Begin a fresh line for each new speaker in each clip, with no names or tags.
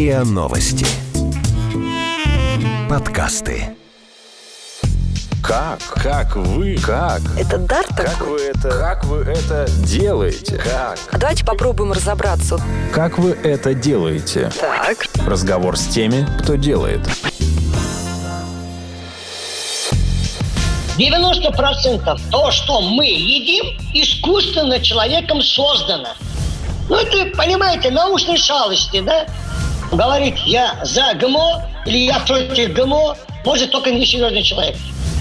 РИА Новости. Подкасты.
Как? Как вы? Как?
Это дар
Как
такой?
вы это? Как вы это делаете? Как?
А давайте попробуем разобраться.
Как вы это делаете?
Так.
Разговор с теми, кто делает.
90% то, что мы едим, искусственно человеком создано. Ну, это, понимаете, научные шалости, да? Говорит, я за ГМО или я против ГМО, может только несерьезный человек.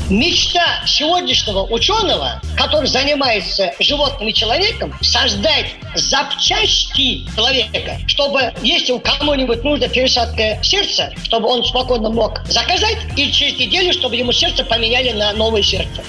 Мечта сегодняшнего ученого, который занимается животным и человеком, создать запчасти человека, чтобы, если у кому-нибудь нужна пересадка сердца, чтобы он спокойно мог заказать, и через неделю, чтобы ему сердце поменяли на новое сердце.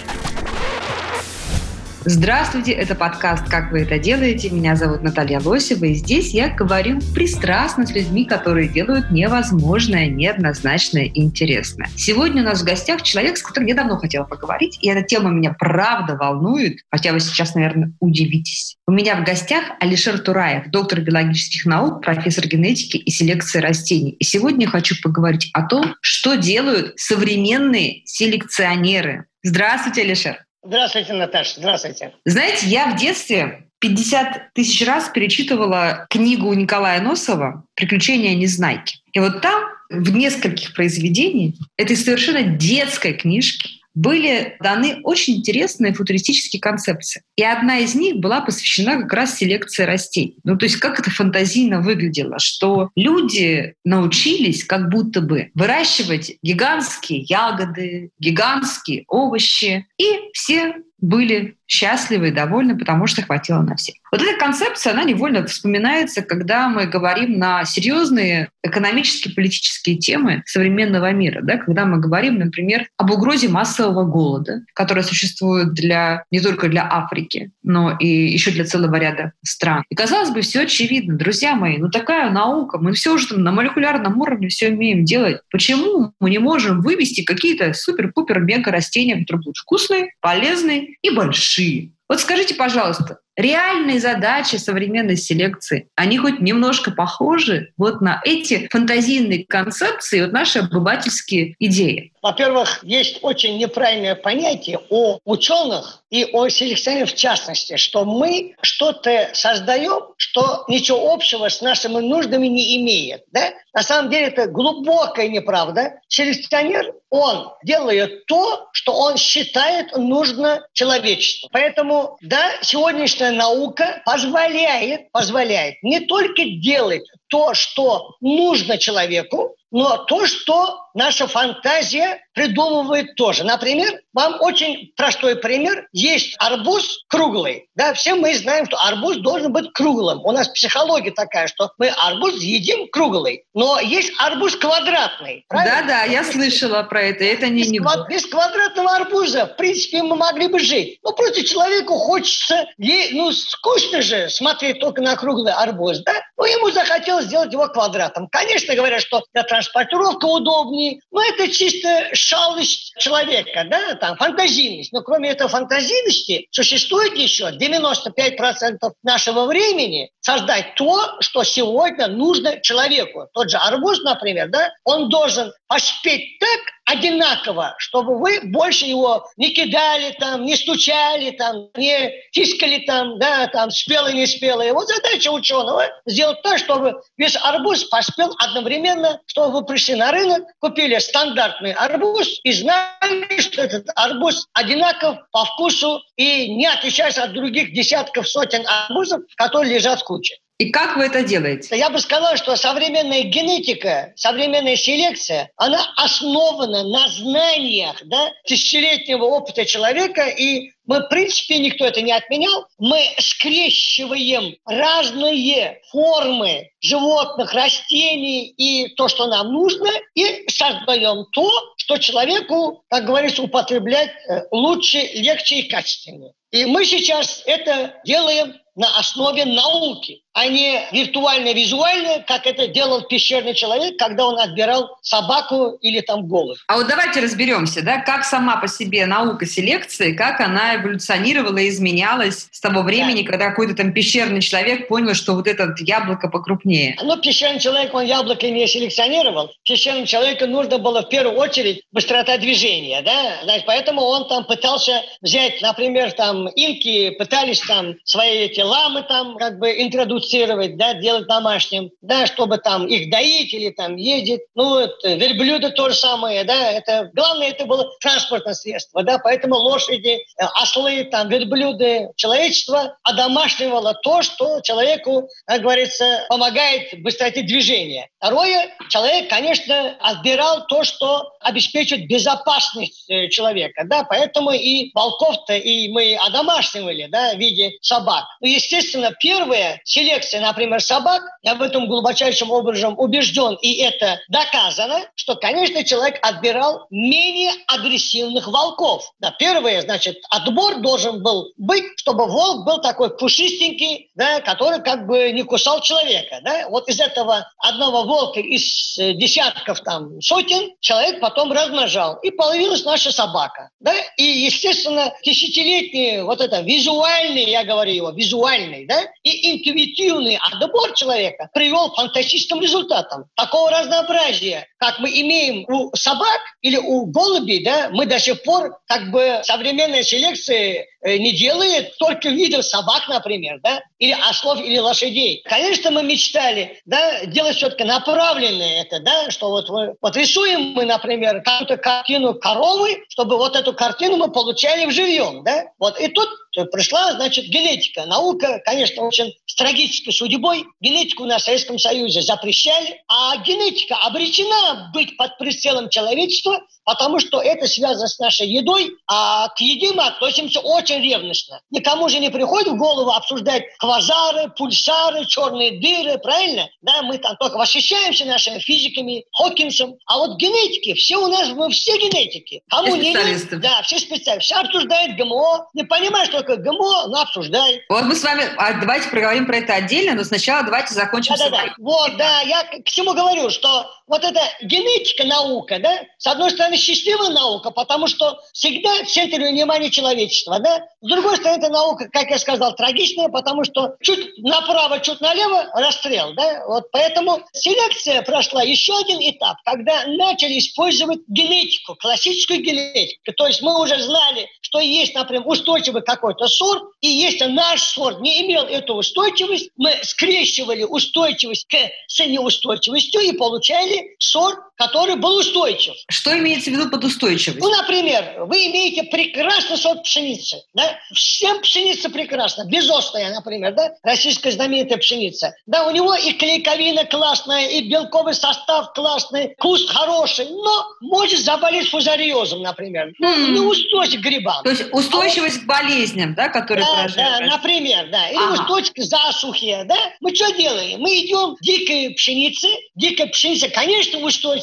Здравствуйте, это подкаст «Как вы это делаете?». Меня зовут Наталья Лосева, и здесь я говорю пристрастно с людьми, которые делают невозможное, неоднозначное и интересное. Сегодня у нас в гостях человек, с которым я давно хотела поговорить, и эта тема меня правда волнует, хотя вы сейчас, наверное, удивитесь. У меня в гостях Алишер Тураев, доктор биологических наук, профессор генетики и селекции растений. И сегодня я хочу поговорить о том, что делают современные селекционеры. Здравствуйте, Алишер.
Здравствуйте, Наташа, здравствуйте.
Знаете, я в детстве 50 тысяч раз перечитывала книгу Николая Носова «Приключения Незнайки». И вот там в нескольких произведениях этой совершенно детской книжки были даны очень интересные футуристические концепции. И одна из них была посвящена как раз селекции растений. Ну, то есть как это фантазийно выглядело, что люди научились как будто бы выращивать гигантские ягоды, гигантские овощи, и все были счастливы и довольны, потому что хватило на всех. Вот эта концепция, она невольно вспоминается, когда мы говорим на серьезные экономические, политические темы современного мира, да, когда мы говорим, например, об угрозе массового голода, которая существует для, не только для Африки, но и еще для целого ряда стран. И казалось бы, все очевидно, друзья мои, ну такая наука, мы все уже там на молекулярном уровне все умеем делать. Почему мы не можем вывести какие-то супер-пупер мега растения, которые будут вкусные, полезные и большие? Вот скажите, пожалуйста, реальные задачи современной селекции, они хоть немножко похожи вот на эти фантазийные концепции, вот наши обывательские идеи?
Во-первых, есть очень неправильное понятие о ученых и о селекционерах в частности, что мы что-то создаем, что ничего общего с нашими нуждами не имеет. Да? На самом деле это глубокая неправда. Селекционер, он делает то, что он считает нужно человечеству. Поэтому, да, сегодняшняя наука позволяет, позволяет не только делать то, что нужно человеку, но то, что наша фантазия придумывает тоже. Например, вам очень простой пример. Есть арбуз круглый. Да, все мы знаем, что арбуз должен быть круглым. У нас психология такая, что мы арбуз едим круглый. Но есть арбуз квадратный. правильно?
Да-да, я слышала про это. Это не,
Без,
не...
квад- без квадратного арбуза, в принципе, мы могли бы жить. Ну, просто человеку хочется, е- ну, скучно же смотреть только на круглый арбуз, да? Ну, ему захотелось сделать его квадратом. Конечно, говорят, что для транспортировки удобнее, но это чисто шалость человека, да, там, фантазийность. Но кроме этой фантазийности существует еще 95% нашего времени создать то, что сегодня нужно человеку. Тот же арбуз, например, да, он должен поспеть так одинаково, чтобы вы больше его не кидали там, не стучали там, не тискали там, да, там, спелый, не спелый. Вот задача ученого сделать так, чтобы весь арбуз поспел одновременно, чтобы вы пришли на рынок, купили стандартный арбуз и знали, что этот арбуз одинаков по вкусу и не отличается от других десятков, сотен арбузов, которые лежат в куче.
И как вы это делаете?
Я бы сказал, что современная генетика, современная селекция, она основана на знаниях да, тысячелетнего опыта человека, и мы, в принципе, никто это не отменял, мы скрещиваем разные формы животных, растений и то, что нам нужно, и создаем то, что человеку, как говорится, употреблять э, лучше, легче и качественнее. И мы сейчас это делаем на основе науки, а не виртуально-визуально, как это делал пещерный человек, когда он отбирал собаку или там голубь.
А вот давайте разберемся, да, как сама по себе наука селекции, как она эволюционировала и изменялась с того времени, да. когда какой-то там пещерный человек понял, что вот это яблоко покрупнее.
Ну, пещерный человек, он яблоко не селекционировал. Пещерному человеку нужно было в первую очередь быстрота движения, да, Значит, поэтому он там пытался взять, например, там инки пытались там свои эти ламы там как бы интродуцировать, да, делать домашним, да, чтобы там их доить или там ездить. Ну, это, верблюды то же самое, да, это главное это было транспортное средство, да, поэтому лошади, э, ослы, там, верблюды, человечество одомашнивало то, что человеку, как говорится, помогает быстроте движения. Второе, человек, конечно, отбирал то, что обеспечивает безопасность э, человека, да, поэтому и волков-то и мы одомашнивали, да, в виде собак. Ну, естественно, первая селекция, например, собак, я в этом глубочайшим образом убежден, и это доказано, что, конечно, человек отбирал менее агрессивных волков. Да, первое, значит, отбор должен был быть, чтобы волк был такой пушистенький, да, который как бы не кусал человека, да. Вот из этого одного волка из э, десятков там сотен человек потом размножал, и появилась наша собака, да. И, естественно, десятилетний вот это визуальный, я говорю его, визуальный, да, и интуитивный отбор человека привел к фантастическим результатам. Такого разнообразия, как мы имеем у собак или у голубей, да, мы до сих пор, как бы, современная селекция э, не делает только видов собак, например, да, или ослов, или лошадей. Конечно, мы мечтали, да, делать все-таки направленное это, да, что вот, мы, вот рисуем мы, например, какую-то картину коровы, чтобы вот эту картину мы получали в живьем, да, вот, и тут пришла, значит, генетика. Наука, конечно, очень с трагической судьбой. Генетику на Советском Союзе запрещали, а генетика обречена быть под прицелом человечества, потому что это связано с нашей едой, а к еде мы относимся очень ревностно. Никому же не приходит в голову обсуждать квазары, пульсары, черные дыры, правильно? Да, мы там только восхищаемся нашими физиками, Хокинсом, а вот генетики, все у нас, мы все генетики.
Кому все не
да, все специалисты. Все обсуждают ГМО, не понимаешь, что ГМО, ну, обсуждай.
Вот мы с вами, а давайте проговорим про это отдельно, но сначала давайте закончим
да, да, да. Вот, да, я к чему говорю, что вот эта генетика наука, да, с одной стороны, счастливая наука, потому что всегда в центре внимания человечества, да, с другой стороны, это наука, как я сказал, трагичная, потому что чуть направо, чуть налево расстрел, да, вот поэтому селекция прошла еще один этап, когда начали использовать генетику, классическую генетику, то есть мы уже знали, что есть, например, устойчивый какой-то сорт, и если наш сорт не имел эту устойчивость, мы скрещивали устойчивость к, с неустойчивостью и получали сорт, который был устойчив.
Что имеется в виду под устойчивостью?
Ну, например, вы имеете прекрасный сорт пшеницы. Да? Всем пшеница прекрасна. Безостная, например, да? российская знаменитая пшеница. Да, у него и клейковина классная, и белковый состав классный, вкус хороший, но может заболеть фузариозом, например. Ну, mm. неустойчив к грибам.
То есть устойчивость а вот, к болезням, да, которые
да, Да, например, да. Или ага. устойчивость к засухе, да. Мы что делаем? Мы идем дикой пшеницы, дикая пшеница, конечно,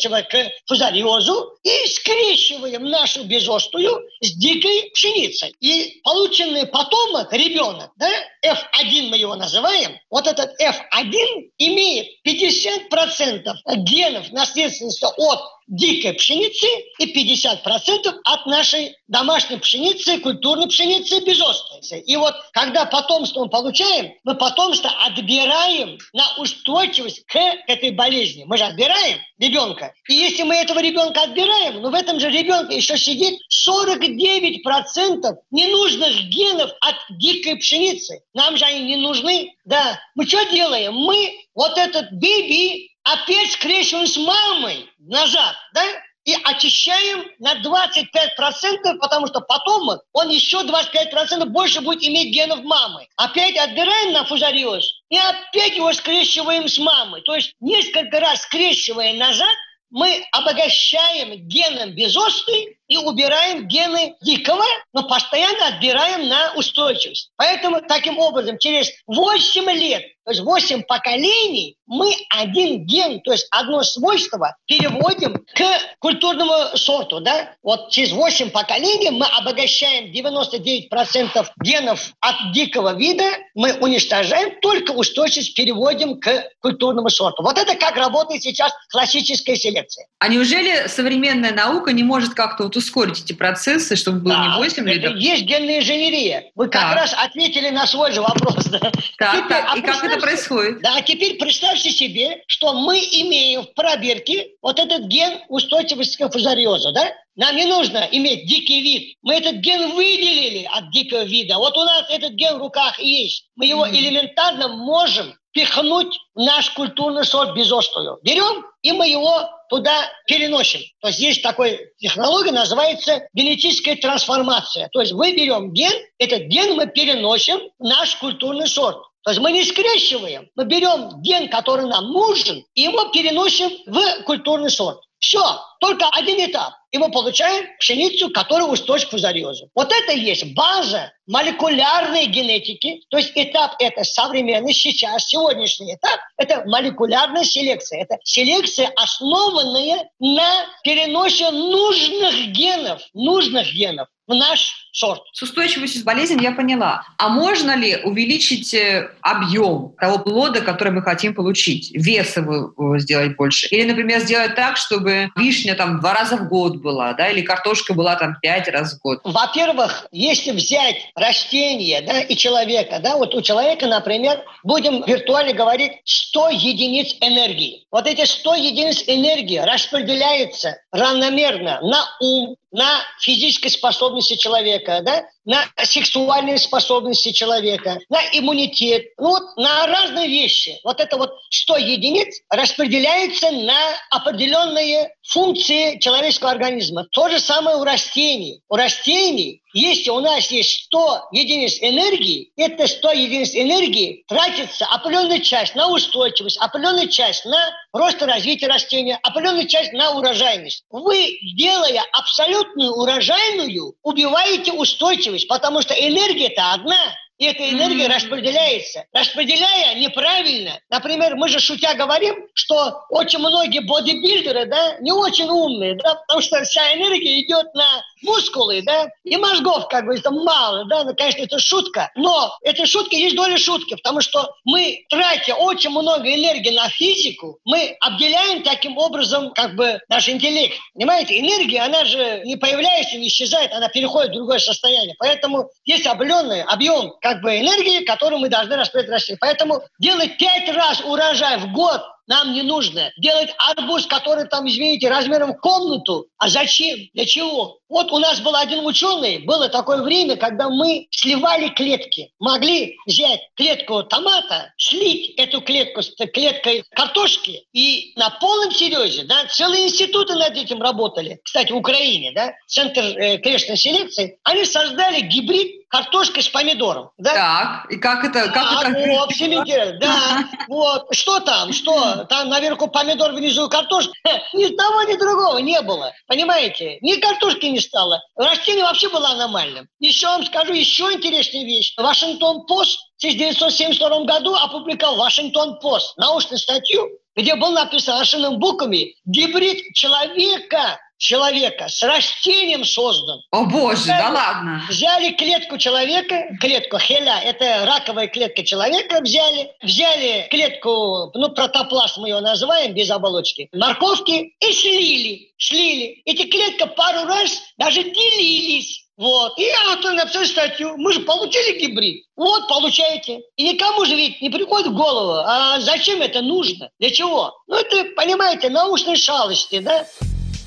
устойчива к фузариозу, и скрещиваем нашу безостую с дикой пшеницей. И полученный потомок, ребенок, да, F1 мы его называем, вот этот F1 имеет 50% генов наследственности от дикой пшеницы и 50% от нашей домашней пшеницы, культурной пшеницы безостой. И вот когда потомство мы получаем, мы потомство отбираем на устойчивость к этой болезни. Мы же отбираем ребенка. И если мы этого ребенка отбираем, ну в этом же ребенке еще сидит 49% ненужных генов от дикой пшеницы. Нам же они не нужны. Да. Мы что делаем? Мы вот этот биби опять скрещиваем с мамой назад, да? И очищаем на 25%, потому что потом он еще 25% больше будет иметь генов мамы. Опять отбираем на фузариоз и опять его скрещиваем с мамой. То есть несколько раз скрещивая назад, мы обогащаем геном безосты и убираем гены дикого, но постоянно отбираем на устойчивость. Поэтому таким образом через 8 лет То есть 8 поколений мы один ген, то есть одно свойство переводим к культурному сорту. Да? Вот через 8 поколений мы обогащаем 99% генов от дикого вида, мы уничтожаем, только устойчивость переводим к культурному сорту. Вот это как работает сейчас классическая селекция.
А неужели современная наука не может как-то вот ускорить эти процессы, чтобы было да, не 8
видов? есть генная инженерия. Вы как раз ответили на свой же вопрос. Да?
Так, теперь, так. А и как это происходит?
Да, теперь представьте себе, что мы имеем в пробирке вот этот ген устойчивости к фузариозу, да? Нам не нужно иметь дикий вид. Мы этот ген выделили от дикого вида. Вот у нас этот ген в руках есть. Мы его элементарно можем пихнуть в наш культурный сорт безостую. Берем, и мы его туда переносим. То есть есть такая технология, называется генетическая трансформация. То есть мы берем ген, этот ген мы переносим в наш культурный сорт. То есть мы не скрещиваем, мы берем ген, который нам нужен, и его переносим в культурный сорт. Все, только один этап. И мы получаем пшеницу, которая устойчива к фузариозу. Вот это и есть база молекулярной генетики. То есть этап это современный сейчас, сегодняшний этап, это молекулярная селекция. Это селекция, основанная на переносе нужных генов, нужных генов в наш сорт.
С устойчивостью с болезнью я поняла. А можно ли увеличить э, объем того плода, который мы хотим получить? Вес его сделать больше? Или, например, сделать так, чтобы вишня там два раза в год была, да, или картошка была там пять раз в год?
Во-первых, если взять растение, да, и человека, да, вот у человека, например, будем виртуально говорить 100 единиц энергии. Вот эти 100 единиц энергии распределяются равномерно на ум, на физической способности человека, да, на сексуальные способности человека, на иммунитет, ну вот на разные вещи. Вот это вот 100 единиц распределяется на определенные функции человеческого организма. То же самое у растений. У растений, если у нас есть 100 единиц энергии, это 100 единиц энергии тратится определенная часть на устойчивость, определенная часть на рост и развитие растения, определенная часть на урожайность. Вы, делая абсолютную урожайную, убиваете устойчивость, потому что энергия-то одна – и эта энергия mm-hmm. распределяется. Распределяя неправильно, например, мы же шутя говорим, что очень многие бодибилдеры, да, не очень умные, да, потому что вся энергия идет на мускулы, да, и мозгов, как бы, там мало, да, ну, конечно, это шутка, но этой шутки есть доля шутки, потому что мы, тратя очень много энергии на физику, мы обделяем таким образом, как бы, наш интеллект. Понимаете, энергия, она же не появляется, не исчезает, она переходит в другое состояние. Поэтому есть определенный объем, как бы, энергии, которую мы должны распределять. Поэтому делать пять раз урожай в год нам не нужно. Делать арбуз, который там, извините, размером в комнату. А зачем? Для чего? Вот у нас был один ученый, было такое время, когда мы сливали клетки. Могли взять клетку томата, слить эту клетку с клеткой картошки, и на полном серьезе, да, целые институты над этим работали. Кстати, в Украине, да, Центр э, клеточной селекции, они создали гибрид картошка с помидором. Да?
Так, и как это? Как
а, это? Вот, всем интересно. Да, вот. Что там? Что? Там наверху помидор, внизу картошка. Ни того, ни другого не было. Понимаете? Ни картошки не стало. Растение вообще было аномальным. Еще вам скажу еще интересную вещь. Вашингтон Пост в 1972 году опубликовал Вашингтон Пост научную статью, где был написан совершенными буквами «Гибрид человека человека с растением создан.
О боже, взяли, да ладно.
Взяли клетку человека, клетку хеля, это раковая клетка человека взяли, взяли клетку, ну протопласт мы ее называем, без оболочки, морковки и слили, слили. Эти клетки пару раз даже делились. Вот. И я вот написал статью. Мы же получили гибрид. Вот, получаете. И никому же ведь не приходит в голову, а зачем это нужно? Для чего? Ну, это, понимаете, научные шалости, да?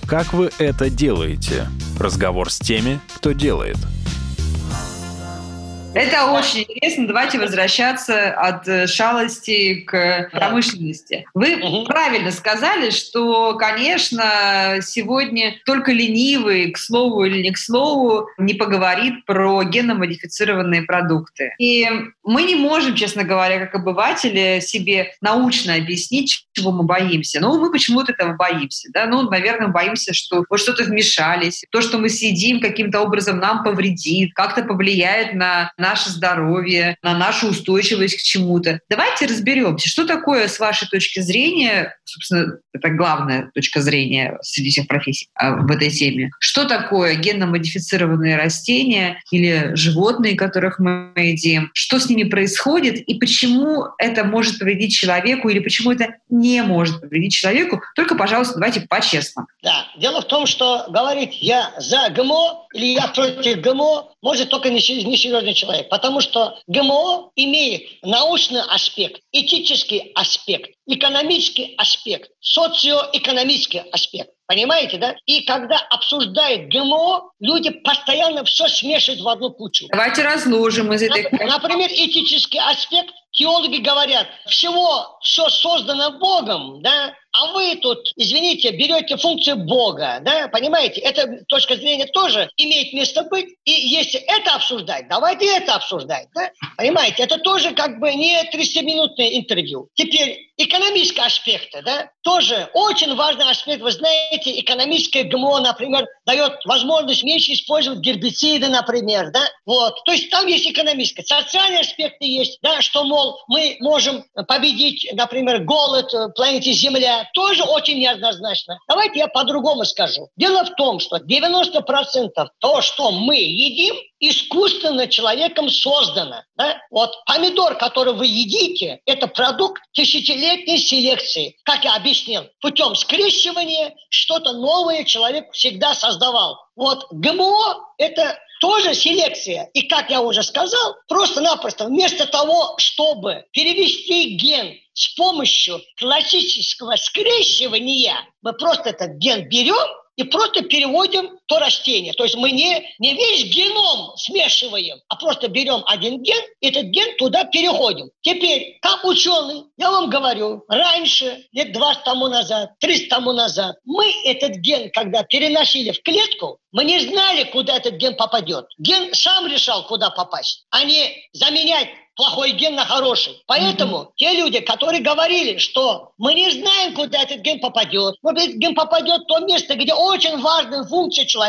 Как вы это делаете? Разговор с теми, кто делает –
это очень интересно. Давайте возвращаться от э, шалости к промышленности. Вы угу. правильно сказали, что, конечно, сегодня только ленивый, к слову или не к слову, не поговорит про геномодифицированные продукты. И мы не можем, честно говоря, как обыватели, себе научно объяснить, чего мы боимся. Ну, мы почему-то этого боимся. Да? Ну, наверное, боимся, что вот что-то вмешались, то, что мы съедим, каким-то образом нам повредит, как-то повлияет на наше здоровье, на нашу устойчивость к чему-то. Давайте разберемся, что такое, с вашей точки зрения, собственно, это главная точка зрения среди всех профессий а, в этой теме, что такое генно-модифицированные растения или животные, которых мы едим, что с ними происходит и почему это может повредить человеку или почему это не может повредить человеку. Только, пожалуйста, давайте по-честному.
Да, дело в том, что говорить я за ГМО или я против ГМО может только несерьезный человек, потому что ГМО имеет научный аспект, этический аспект, экономический аспект, социоэкономический аспект. Понимаете, да? И когда обсуждают ГМО, люди постоянно все смешивают в одну кучу.
Давайте разложим из этой...
Например, этический аспект. Теологи говорят, всего все создано Богом, да, а вы тут, извините, берете функцию Бога, да, понимаете? Эта точка зрения тоже имеет место быть. И если это обсуждать, давайте это обсуждать, да? Понимаете? Это тоже как бы не 30-минутное интервью. Теперь экономические аспекты, да, тоже очень важный аспект. Вы знаете, экономическое ГМО, например, дает возможность меньше использовать гербициды, например, да, вот. То есть там есть экономическое. Социальные аспекты есть, да, что, мол, мы можем победить, например, голод в планете Земля, тоже очень неоднозначно. Давайте я по-другому скажу. Дело в том, что 90% то, что мы едим, искусственно человеком создано. Да? Вот помидор, который вы едите, это продукт тысячелетней селекции. Как я объяснил, путем скрещивания что-то новое человек всегда создавал. Вот ГМО – это тоже селекция. И, как я уже сказал, просто-напросто вместо того, чтобы перевести ген с помощью классического скрещивания, мы просто этот ген берем и просто переводим то растение. То есть мы не, не весь геном смешиваем, а просто берем один ген, этот ген туда переходим. Теперь, как ученый, я вам говорю, раньше, лет 20 тому назад, 30 тому назад, мы этот ген, когда переносили в клетку, мы не знали, куда этот ген попадет. Ген сам решал, куда попасть, а не заменять плохой ген на хороший. Поэтому mm-hmm. те люди, которые говорили, что мы не знаем, куда этот ген попадет, может быть, ген попадет в то место, где очень важная функция человека,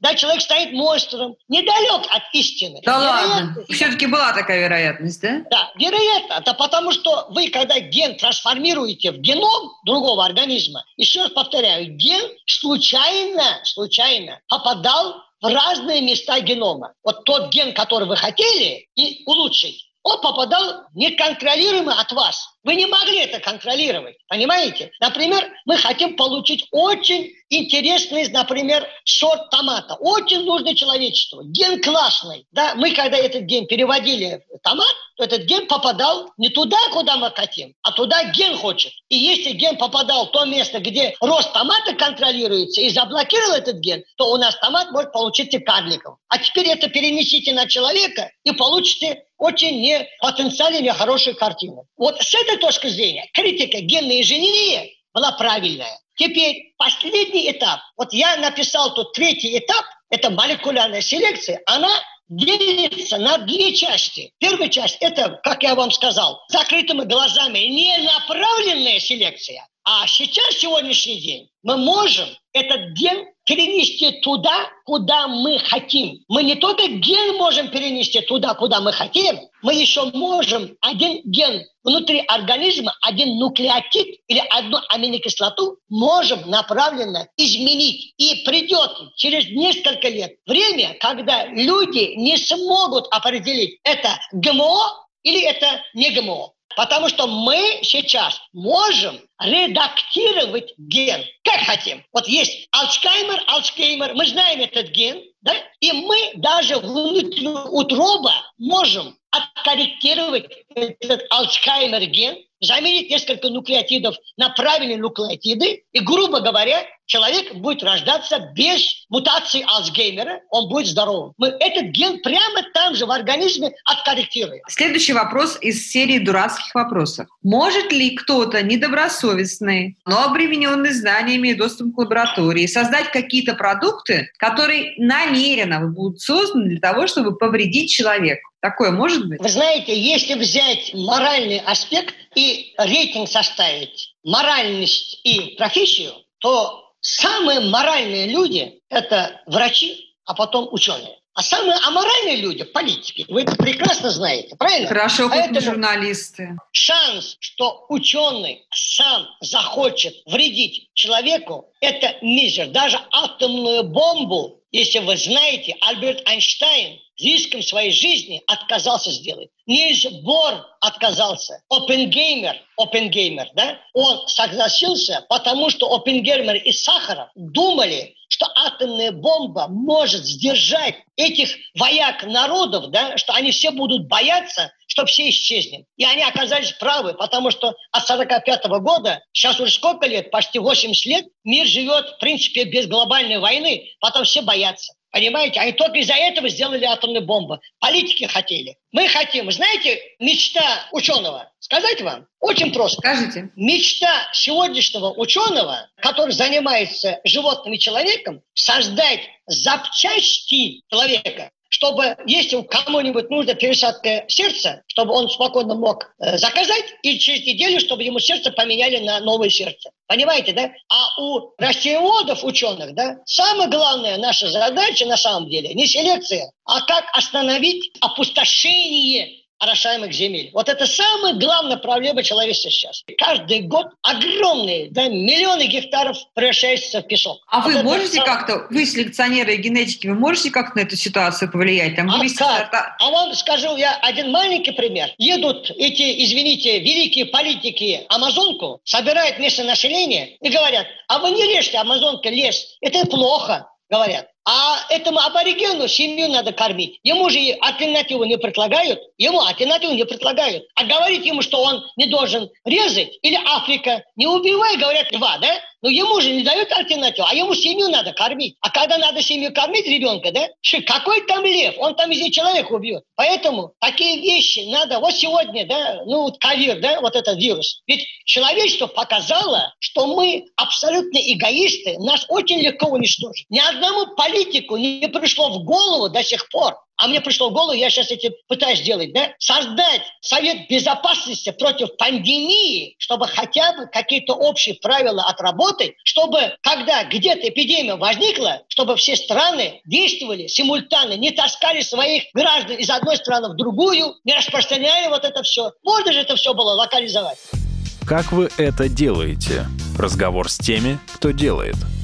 да, человек станет монстром, недалек от истины.
Да ладно, все-таки была такая вероятность, да?
Да, вероятно. Да потому что вы, когда ген трансформируете в геном другого организма, еще раз повторяю, ген случайно, случайно попадал в разные места генома. Вот тот ген, который вы хотели и улучшить, он попадал неконтролируемо от вас. Вы не могли это контролировать, понимаете? Например, мы хотим получить очень интересный, например, сорт томата. Очень нужный человечеству. Ген классный. Да? Мы, когда этот ген переводили в томат, то этот ген попадал не туда, куда мы хотим, а туда ген хочет. И если ген попадал в то место, где рост томата контролируется, и заблокировал этот ген, то у нас томат может получиться карликом. А теперь это перенесите на человека и получите очень не потенциально нехорошую картину. Вот с этой точки зрения критика генной инженерии была правильная. Теперь последний этап. Вот я написал тут третий этап, это молекулярная селекция, она делится на две части. Первая часть – это, как я вам сказал, закрытыми глазами не направленная селекция. А сейчас, сегодняшний день, мы можем этот ген перенести туда, куда мы хотим. Мы не только ген можем перенести туда, куда мы хотим, мы еще можем один ген внутри организма, один нуклеотид или одну аминокислоту можем направленно изменить. И придет через несколько лет время, когда люди не смогут определить, это ГМО или это не ГМО. Потому что мы сейчас можем редактировать ген, как хотим. Вот есть Альцгеймер, Альцгеймер, мы знаем этот ген, да? и мы даже внутри утроба можем откорректировать этот Альцгеймер ген, заменить несколько нуклеотидов на правильные нуклеотиды, и, грубо говоря, человек будет рождаться без мутации Альцгеймера, он будет здоровым. Мы этот ген прямо там же в организме откорректируем.
Следующий вопрос из серии дурацких вопросов. Может ли кто-то недобросовестный, но обремененный знаниями и доступом к лаборатории создать какие-то продукты, которые намеренно будут созданы для того, чтобы повредить человеку? Такое может быть?
Вы знаете, если взять моральный аспект и рейтинг составить, моральность и профессию, то самые моральные люди – это врачи, а потом ученые. А самые аморальные люди – политики. Вы это прекрасно знаете, правильно?
Хорошо, хоть мы журналисты.
Шанс, что ученый сам захочет вредить человеку, это мизер. Даже атомную бомбу, если вы знаете, Альберт Эйнштейн риском своей жизни отказался сделать. Нильс Бор отказался. Опенгеймер, Опенгеймер, да, он согласился, потому что Опенгеймер и Сахаров думали, что атомная бомба может сдержать этих вояк народов, да, что они все будут бояться, что все исчезнем. И они оказались правы, потому что от 45 -го года, сейчас уже сколько лет, почти 80 лет, мир живет, в принципе, без глобальной войны, потом все боятся. Понимаете? Они только из-за этого сделали атомную бомбу. Политики хотели. Мы хотим. Знаете, мечта ученого, сказать вам? Очень просто.
Скажите.
Мечта сегодняшнего ученого, который занимается животным и человеком, создать запчасти человека, чтобы, если кому-нибудь нужна пересадка сердца, чтобы он спокойно мог э, заказать, и через неделю, чтобы ему сердце поменяли на новое сердце. Понимаете, да? А у растениеводов, ученых, да, самая главная наша задача на самом деле не селекция, а как остановить опустошение орошаемых земель. Вот это самая главная проблема человечества сейчас. Каждый год огромные, да, миллионы гектаров превращаются в песок.
А
вот
вы можете
сам...
как-то, вы селекционеры и генетики, вы можете как-то на эту ситуацию повлиять? Там
а как?
сорта-
А вам скажу я один маленький пример. Едут эти, извините, великие политики Амазонку, собирают местное население и говорят, а вы не режьте Амазонка лес, это плохо, говорят. А этому аборигену семью надо кормить. Ему же альтернативу не предлагают. Ему альтернативу не предлагают. А говорить ему, что он не должен резать, или Африка, не убивай, говорят, льва, да? Но ему же не дают альтернативу, а ему семью надо кормить. А когда надо семью кормить ребенка, да? Какой там лев? Он там везде человека убьет. Поэтому такие вещи надо. Вот сегодня, да, ну вот ковид, да, вот этот вирус. Ведь человечество показало, что мы абсолютно эгоисты, нас очень легко уничтожить. Ни одному политику политику не пришло в голову до сих пор, а мне пришло в голову, я сейчас этим пытаюсь делать, да, создать Совет Безопасности против пандемии, чтобы хотя бы какие-то общие правила отработать, чтобы когда где-то эпидемия возникла, чтобы все страны действовали симультанно, не таскали своих граждан из одной страны в другую, не распространяли вот это все. Можно же это все было локализовать.
Как вы это делаете? Разговор с теми, кто делает –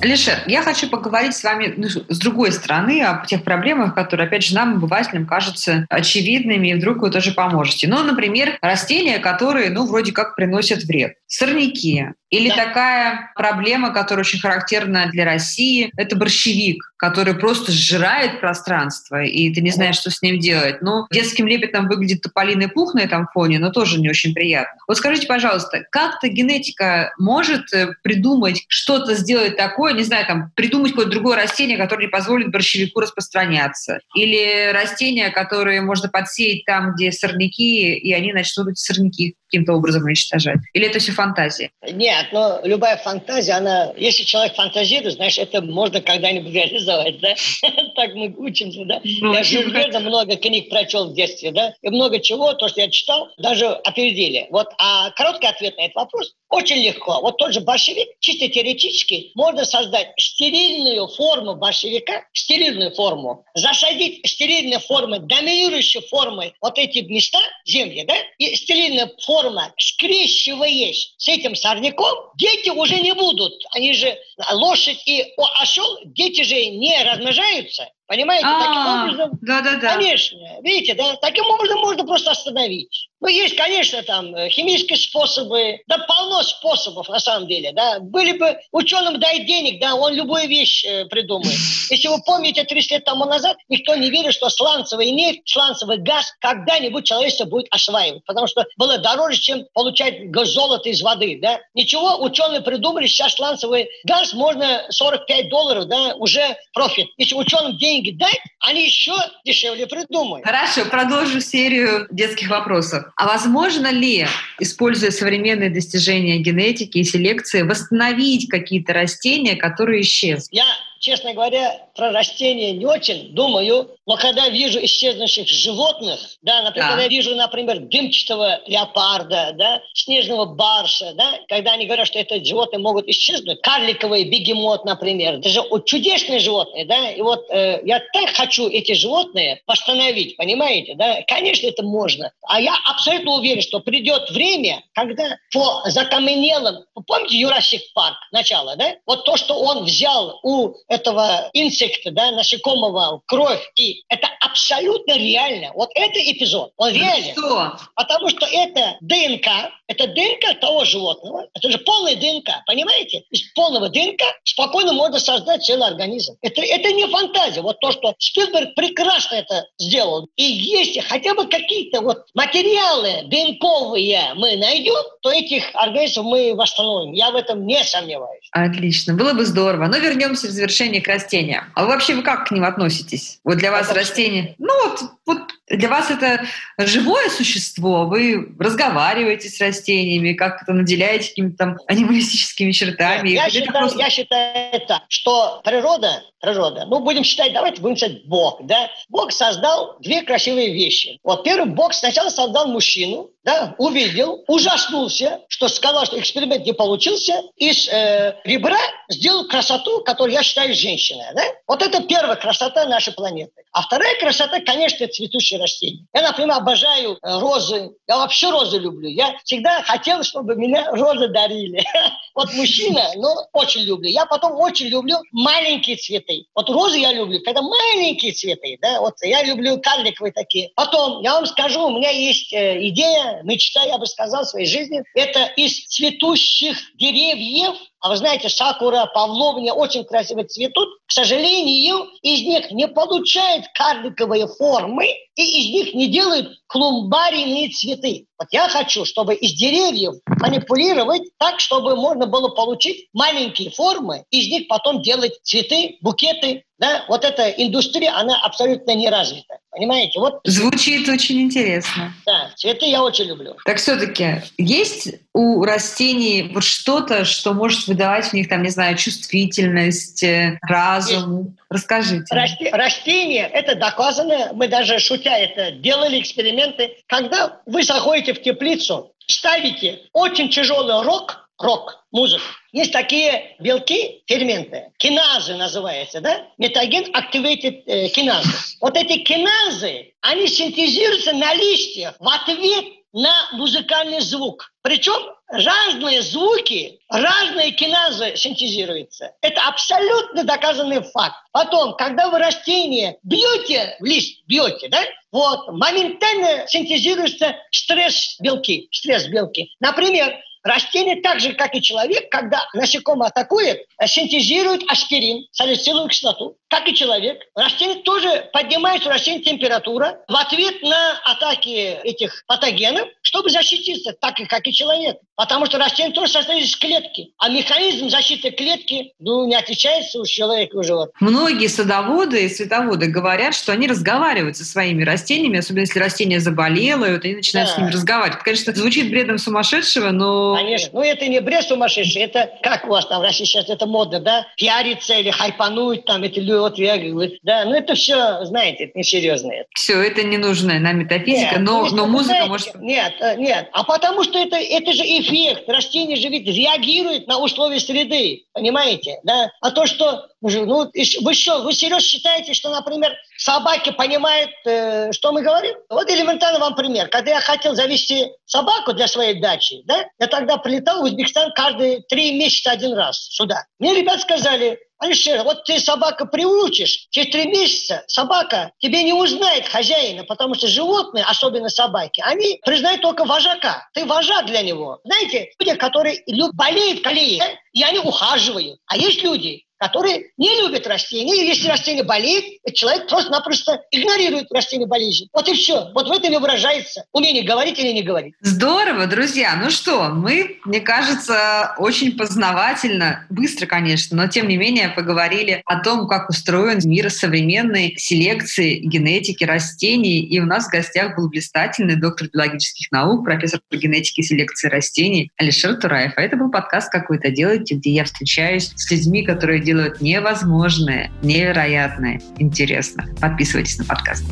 Алишер, я хочу поговорить с вами ну, с другой стороны о тех проблемах, которые, опять же, нам, обывателям, кажутся очевидными, и вдруг вы тоже поможете. Ну, например, растения, которые, ну, вроде как приносят вред. Сорняки, или да. такая проблема, которая очень характерна для России, это борщевик, который просто сжирает пространство, и ты не знаешь, что с ним делать. Ну, детским лепетом выглядит тополиный пух на этом фоне, но тоже не очень приятно. Вот скажите, пожалуйста, как-то генетика может э, придумать что-то сделать такое, не знаю, там, придумать какое-то другое растение, которое не позволит борщевику распространяться? Или растения, которые можно подсеять там, где сорняки, и они начнут эти сорняки каким-то образом уничтожать? Или это все фантазия?
Нет, но любая фантазия, она, если человек фантазирует, знаешь, это можно когда-нибудь реализовать, да? Так мы учимся, да? Ну, я же много книг прочел в детстве, да? И много чего, то, что я читал, даже опередили. Вот, а короткий ответ на этот вопрос очень легко. Вот тот же большевик, чисто теоретически, можно создать стерильную форму большевика, стерильную форму, засадить стерильной формы, доминирующей формой вот эти места, земли, да, и стерильная форма, скрещиваясь с этим сорняком, дети уже не будут. Они же, лошадь и осел, дети же не размножаются, Понимаете,
А-а-а.
таким а, образом,
да, да, да.
конечно, видите, да, таким образом можно просто остановить. Ну, есть, конечно, там э, химические способы, да полно способов на самом деле, да. Были бы ученым дай денег, да, он любую вещь э, придумает. Если вы помните, 30 лет тому назад никто не верил, что сланцевый нефть, сланцевый газ когда-нибудь человечество будет осваивать, потому что было дороже, чем получать золото из воды, да. Ничего, ученые придумали, сейчас сланцевый газ можно 45 долларов, да, уже профит. Если ученым деньги дать, они еще дешевле придумают.
Хорошо, продолжу серию детских вопросов. А возможно ли, используя современные достижения генетики и селекции, восстановить какие-то растения, которые исчезли?
Я честно говоря, про растения не очень думаю, но когда вижу исчезнувших животных, да, например, да. когда вижу, например, дымчатого леопарда, да, снежного барша, да, когда они говорят, что это животные могут исчезнуть, карликовый бегемот, например, это же чудесные животные, да, и вот э, я так хочу эти животные восстановить, понимаете, да, конечно, это можно. А я абсолютно уверен, что придет время, когда по закаменелым, помните Юрасик парк, начало, да, вот то, что он взял у этого инсекта, да, насекомого, кровь, и это абсолютно реально. Вот это эпизод, он реален. Что? Потому что это ДНК, это ДНК того животного, это же полная ДНК, понимаете? Из полного ДНК спокойно можно создать целый организм. Это, это не фантазия. Вот то, что Спилберг прекрасно это сделал. И если хотя бы какие-то вот материалы ДНКовые мы найдем, то этих организмов мы восстановим. Я в этом не сомневаюсь.
Отлично. Было бы здорово. Но вернемся в завершение к растениям. А вы вообще вы как к ним относитесь? Вот для вас а растения... Ну вот, вот для вас это живое существо, вы разговариваете с растениями, как это наделяете какими-то там анималистическими чертами.
Я, считаю, просто... я считаю так, что природа природа. Ну, будем считать, давайте будем считать Бог, да. Бог создал две красивые вещи. Вот первый Бог сначала создал мужчину, да, увидел, ужаснулся, что сказал, что эксперимент не получился, из э, ребра сделал красоту, которую я считаю женщиной, да. Вот это первая красота нашей планеты. А вторая красота, конечно, цветущие растения. Я, например, обожаю э, розы. Я вообще розы люблю. Я всегда хотел, чтобы меня розы дарили. Вот мужчина, но очень люблю. Я потом очень люблю маленькие цветы. Вот розы я люблю, когда маленькие цветы. Да? Вот я люблю карликовые такие. Потом, я вам скажу, у меня есть э, идея, мечта, я бы сказал, своей жизни. Это из цветущих деревьев а вы знаете, сакура, павловня очень красиво цветут. К сожалению, из них не получают карликовые формы, и из них не делают клумбарийные цветы. Вот я хочу, чтобы из деревьев манипулировать так, чтобы можно было получить маленькие формы, из них потом делать цветы, букеты. Да? Вот эта индустрия, она абсолютно не развита. Понимаете? Вот.
Звучит очень интересно.
Да, цветы я очень люблю.
Так все-таки есть у растений вот что-то, что может выдавать в них, там, не знаю, чувствительность, э, разум? Есть. Расскажите.
Расти, растения, это доказано, мы даже шутя это делали эксперименты. Когда вы заходите в теплицу, ставите очень тяжелый рок, рок, музыку. Есть такие белки, ферменты, киназы называются, да? Метаген activated э, киназы. Вот эти киназы, они синтезируются на листьях в ответ на музыкальный звук. Причем разные звуки, разные киназы синтезируются. Это абсолютно доказанный факт. Потом, когда вы растение бьете в лист, бьете, да, вот, моментально синтезируются стресс-белки, стресс-белки. Например, Растение так же, как и человек, когда насекомое атакует, синтезирует аспирин, салициловую кислоту как и человек. Растение тоже поднимается у растения температура в ответ на атаки этих патогенов, чтобы защититься, так и как и человек. Потому что растение тоже состоит из клетки. А механизм защиты клетки ну, не отличается у человека и у животных.
Многие садоводы и цветоводы говорят, что они разговаривают со своими растениями, особенно если растение заболело, и вот они начинают да. с ними разговаривать. Конечно, звучит бредом сумасшедшего, но...
Конечно. Ну, это не бред сумасшедший, это как у вас там в России сейчас это модно, да? Пиариться или хайпануть, там, эти люди вот я говорю, да, ну это все, знаете, это несерьезно.
Все, это не нужная нам метафизика, нет, но, но музыка знаете, может...
Нет, э, нет, а потому что это, это же эффект, растение же ведь реагирует на условия среды, понимаете, да? А то, что, ну, вы что, вы серьезно считаете, что, например, собаки понимают, э, что мы говорим? Вот элементарно вам пример. Когда я хотел завести собаку для своей дачи, да, я тогда прилетал в Узбекистан каждые три месяца один раз сюда. Мне ребят сказали, Алишер, вот ты собака приучишь, через три месяца собака тебе не узнает хозяина, потому что животные, особенно собаки, они признают только вожака. Ты вожак для него. Знаете, люди, которые болеют колеей, и они ухаживают. А есть люди, которые не любят растения. И если растение болеет, человек просто-напросто игнорирует растение болезнь. Вот и все. Вот в этом и выражается умение говорить или не говорить.
Здорово, друзья. Ну что, мы, мне кажется, очень познавательно, быстро, конечно, но тем не менее поговорили о том, как устроен мир современной селекции, генетики растений. И у нас в гостях был блистательный доктор биологических наук, профессор по генетике и селекции растений Алишер Тураев. А это был подкаст «Какой-то делаете», где я встречаюсь с людьми, которые делают невозможное, невероятное, интересно. Подписывайтесь на подкаст.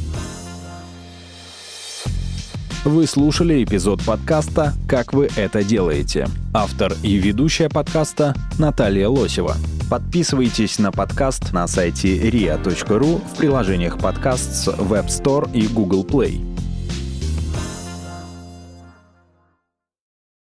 Вы слушали эпизод подкаста «Как вы это делаете». Автор и ведущая подкаста Наталья Лосева. Подписывайтесь на подкаст на сайте ria.ru в приложениях подкаст с Web Store и Google Play.